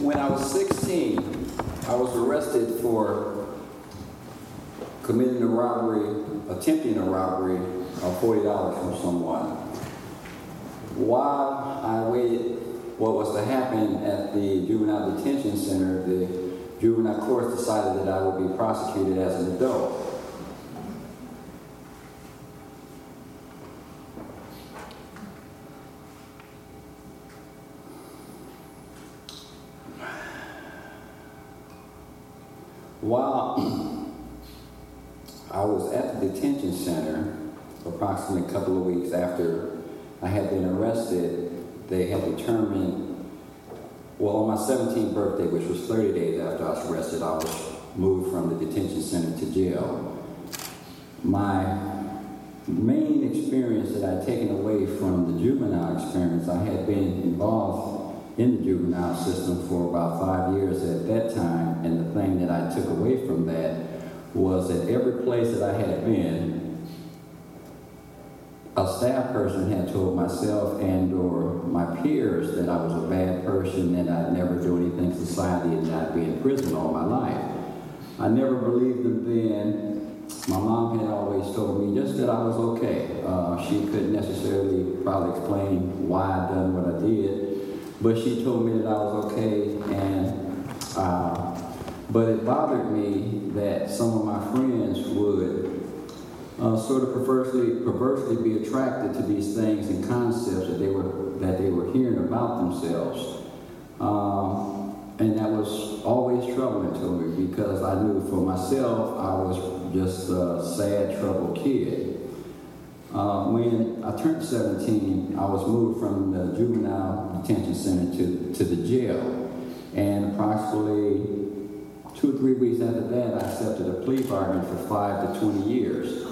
when I was 16, I was arrested for committing a robbery, attempting a robbery of $40 from someone. While I waited what was to happen at the juvenile detention center, the juvenile court decided that I would be prosecuted as an adult. While I was at the detention center, approximately a couple of weeks after I had been arrested, they had determined, well, on my 17th birthday, which was 30 days after I was arrested, I was moved from the detention center to jail. My main experience that I'd taken away from the juvenile experience, I had been involved in the juvenile system for about five years at that time, and the thing that I took away from that was that every place that I had been, a staff person had told myself and or my peers that I was a bad person, that I'd never do anything in society, and I'd be in prison all my life. I never believed them then. My mom had always told me just that I was okay. Uh, she couldn't necessarily probably explain why I'd done what I did, but she told me that I was okay, and uh, but it bothered me that some of my friends would uh, sort of perversely, perversely be attracted to these things and concepts that they were that they were hearing about themselves, um, and that was always troubling to me because I knew for myself I was just a sad, troubled kid. Uh, when I turned 17, I was moved from the juvenile detention center to, to the jail. And approximately two or three weeks after that, I accepted a plea bargain for five to 20 years.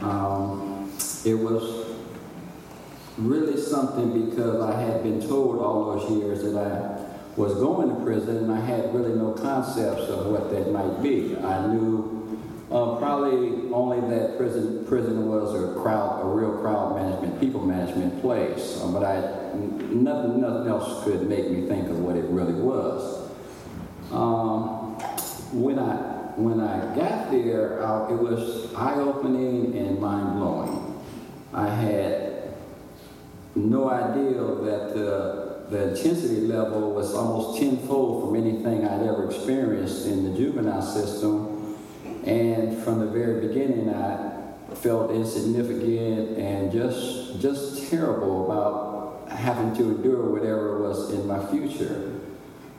Um, it was really something because I had been told all those years that I was going to prison and I had really no concepts of what that might be. I knew uh, probably only that prison prison was a crowd, a real crowd management, people management place. Uh, but I, nothing, nothing else could make me think of what it really was. Um, when I when I got there, uh, it was eye-opening and mind-blowing. I had no idea that the the intensity level was almost tenfold from anything I'd ever experienced in the juvenile system and from the very beginning, I felt insignificant and just just terrible about having to endure whatever was in my future.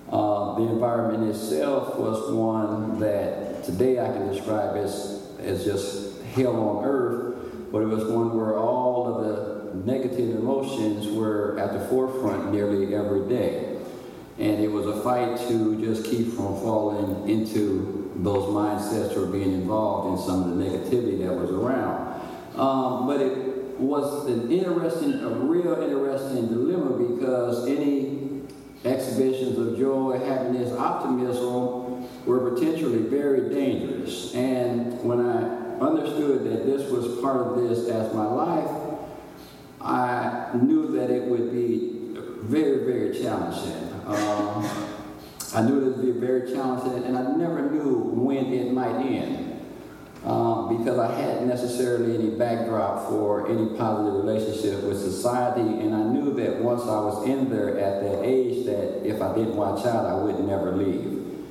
Uh, the environment itself was one that today I can describe as, as just hell on earth, but it was one where all of the negative emotions were at the forefront nearly every day. And it was a fight to just keep from falling into those mindsets or being involved in some of the negativity that was around. Um, but it was an interesting, a real interesting dilemma because any exhibitions of joy, happiness, optimism were potentially very dangerous. And when I understood that this was part of this as my life, I knew that it would be very, very challenging. Um, I knew it would be very challenging, and I never knew when it might end um, because I hadn't necessarily any backdrop for any positive relationship with society, and I knew that once I was in there at that age, that if I didn't watch out, I would never leave.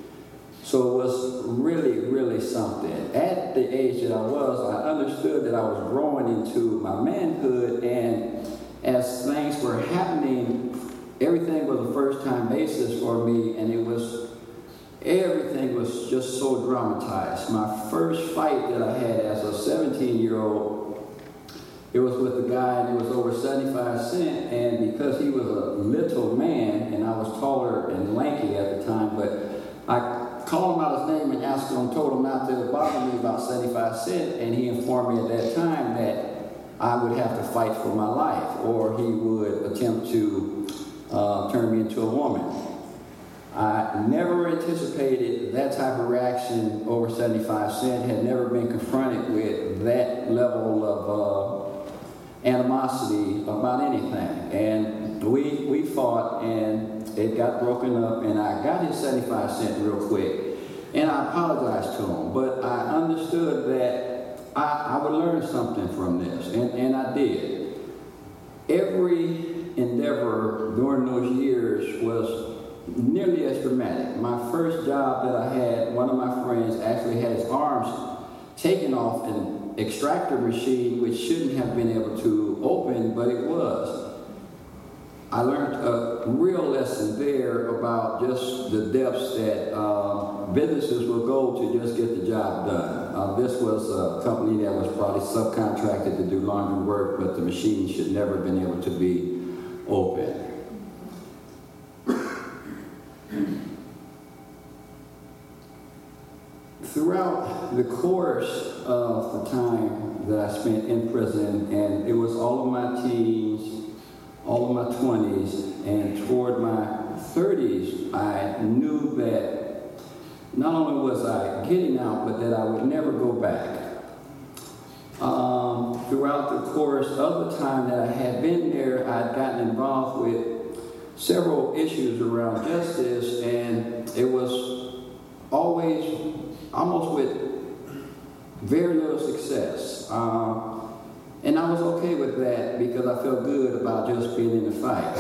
So it was really, really something. At the age that I was, I understood that I was growing into my manhood, and as things were happening everything was a first time basis for me, and it was everything was just so dramatized. My first fight that I had as a 17 year old, it was with a guy, and it was over 75 cent, and because he was a little man, and I was taller and lanky at the time, but I called him out his name and asked him, told him not to bother me about 75 cent, and he informed me at that time that I would have to fight for my life, or he would attempt to uh, turned me into a woman. I never anticipated that type of reaction over 75 cent, had never been confronted with that level of uh, animosity about anything. And we, we fought, and it got broken up, and I got his 75 cent real quick. And I apologized to him, but I understood that I, I would learn something from this, and, and I did. Every endeavor during those years was nearly as dramatic. My first job that I had, one of my friends actually had his arms taken off an extractor machine which shouldn't have been able to open, but it was. I learned a real lesson there about just the depths that uh, businesses will go to just get the job done. Uh, this was a company that was probably subcontracted to do laundry work, but the machine should never have been able to be open. Throughout the course of the time that I spent in prison, and it was all of my teens, all of my 20s, and toward my 30s, I knew that not only was I getting out, but that I would never go back. Um, throughout the course of the time that I had been there, I'd gotten involved with several issues around justice, and it was always almost with very little success. Um, and I was okay with that because I felt good about just being in the fight.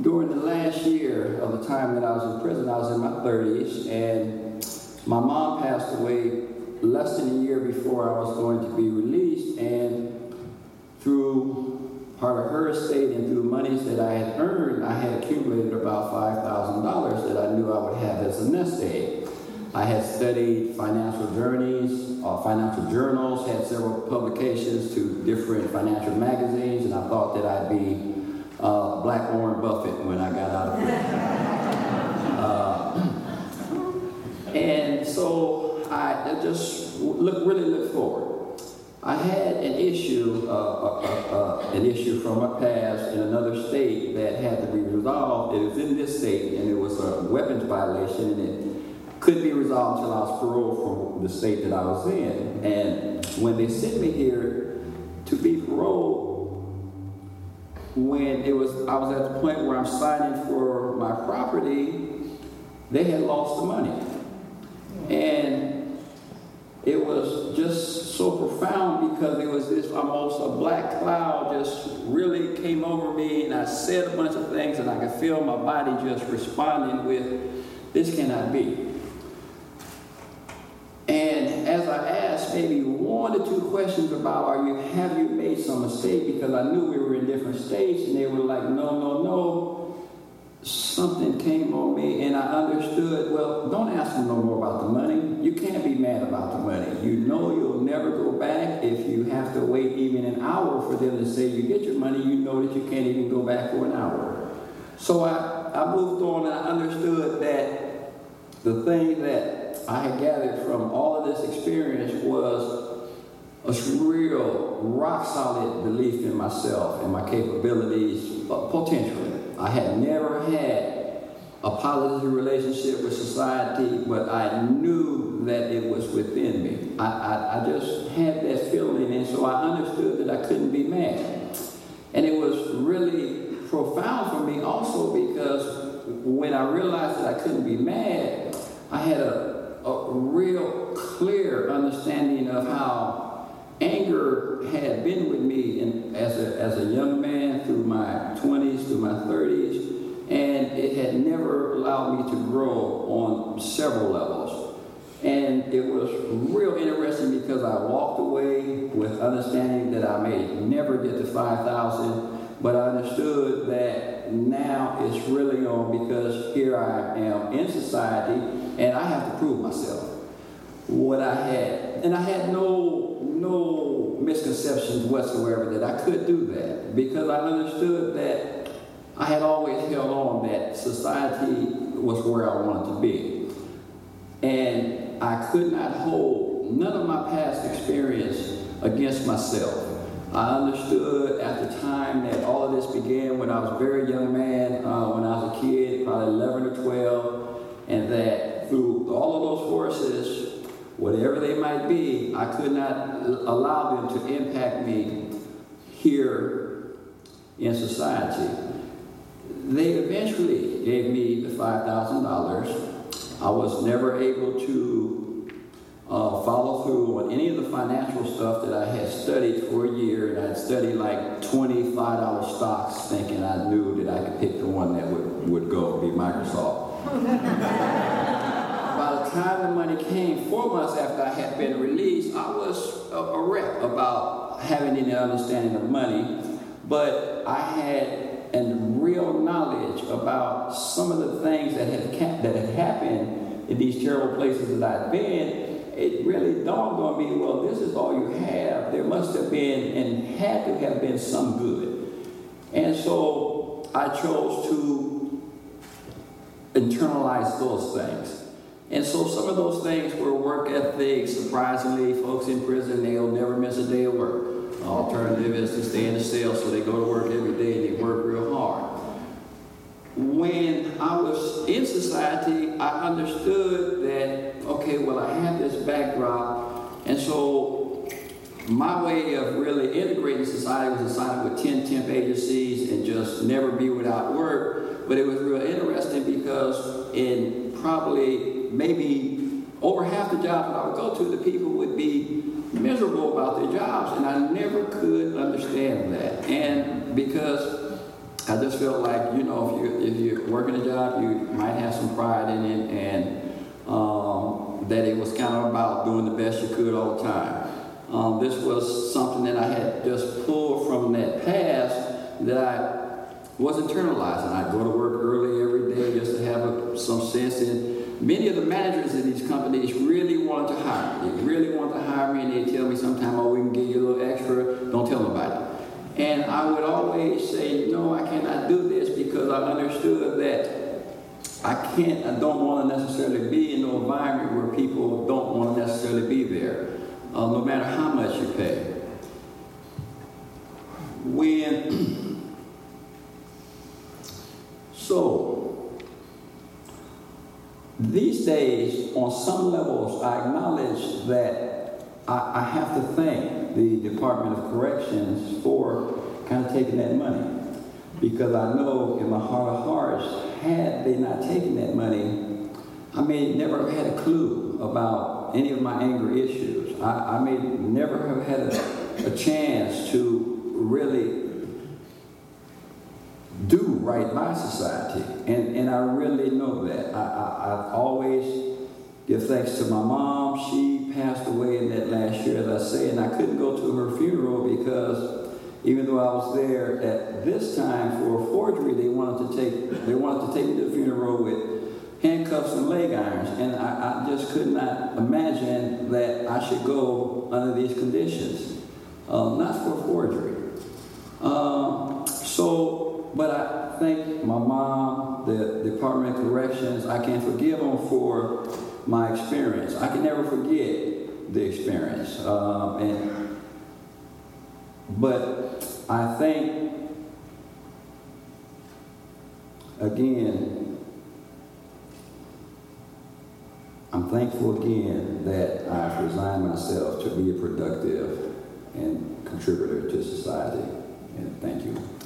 During the last year of the time that I was in prison, I was in my 30s, and my mom passed away less than a year before I was going to be released, and through part of her estate and through monies that I had earned, I had accumulated about $5,000 that I knew I would have as a nest egg. I had studied financial journeys, uh, financial journals, had several publications to different financial magazines, and I thought that I'd be uh, Black Warren Buffett when I got out of prison. uh, and so I just look, really look forward. I had an issue, uh, uh, uh, an issue from my past in another state that had to be resolved. It was in this state, and it was a weapons violation, and it couldn't be resolved until I was paroled from the state that I was in. And when they sent me here to be paroled, when it was I was at the point where I'm signing for my property, they had lost the money. And it was just so profound because it was this almost a black cloud just really came over me and I said a bunch of things and I could feel my body just responding with this cannot be. And as I asked maybe one or two questions about are you have you made some mistake because I knew we were in different states and they were like no no no something came on me and I understood well don't ask them no more about the money. You can't be mad about the money. You know you'll never go back if you have to wait even an hour for them to say you get your money. You know that you can't even go back for an hour. So I, I moved on and I understood that the thing that I had gathered from all of this experience was a real rock solid belief in myself and my capabilities uh, potentially. I had never had a positive relationship with society, but I knew that it was within me. I, I, I just had that feeling, and so I understood that I couldn't be mad. And it was really profound for me also because when I realized that I couldn't be mad, I had a a real clear understanding of how anger had been with me in, as, a, as a young man through my 20s, through my 30s, and it had never allowed me to grow on several levels. And it was real interesting because I walked away with understanding that I may never get to 5,000, but I understood that now it's really on because here I am in society and I have to prove myself. What I had, and I had no no misconceptions whatsoever that I could do that because I understood that I had always held on that society was where I wanted to be. And I could not hold none of my past experience against myself. I understood at the time that all of this began when I was a very young man, uh, when I was a kid, probably 11 or 12, and that through all of those forces, whatever they might be, I could not allow them to impact me here in society. They eventually gave me the $5,000. I was never able to uh, follow through on any of the financial stuff that I had studied for a year. And I'd studied like $25 stocks thinking I knew that I could pick the one that would, would go, be Microsoft. By the time the money came, four months after I had been released, I was a, a wreck about having any understanding of money. But I had and real knowledge about some of the things that had, that had happened in these terrible places that I'd been, it really dawned on me, well, this is all you have. There must have been and had to have been some good. And so I chose to internalize those things. And so some of those things were work ethic. Surprisingly, folks in prison, they'll never miss a day of work. Alternative is to stay in the cell, so they go to work every day and they work real hard. When I was in society, I understood that, okay, well, I have this backdrop, and so my way of really integrating society was to sign up with 10 temp agencies and just never be without work. But it was real interesting because in probably maybe over half the jobs that I would go to, the people would be miserable about their jobs, and I never could understand that. And because I just felt like, you know, if you if you're working a job, you might have some pride in it, and um, that it was kind of about doing the best you could all the time. Um, this was something that I had just pulled from that past that I was internalizing. I'd go to work early every day just to have a, some sense in many of the managers in these companies really want to hire me. They really want to hire me, and they tell me sometimes, oh, we can give you a little extra, don't tell nobody. And I would always say, no, I cannot do this because I understood that I can't, I don't want to necessarily be in an environment where people don't want to necessarily be there, uh, no matter how much you pay. When, so, these days, on some levels, I acknowledge that I, I have to thank the Department of Corrections for kind of taking that money. Because I know in my heart of hearts, had they not taken that money, I may never have had a clue about any of my anger issues. I, I may never have had a, a chance to really right by society. And, and I really know that. I, I, I've always give thanks to my mom. She passed away in that last year, as I say, and I couldn't go to her funeral because even though I was there at this time for a forgery, they wanted to take they wanted to take me to the funeral with handcuffs and leg irons, and I, I just could not imagine that I should go under these conditions, uh, not for forgery. Uh, so but I thank my mom, the Department of Corrections. I can forgive them for my experience. I can never forget the experience. Um, and but I think again, I'm thankful again that I've resigned myself to be a productive and contributor to society. And thank you.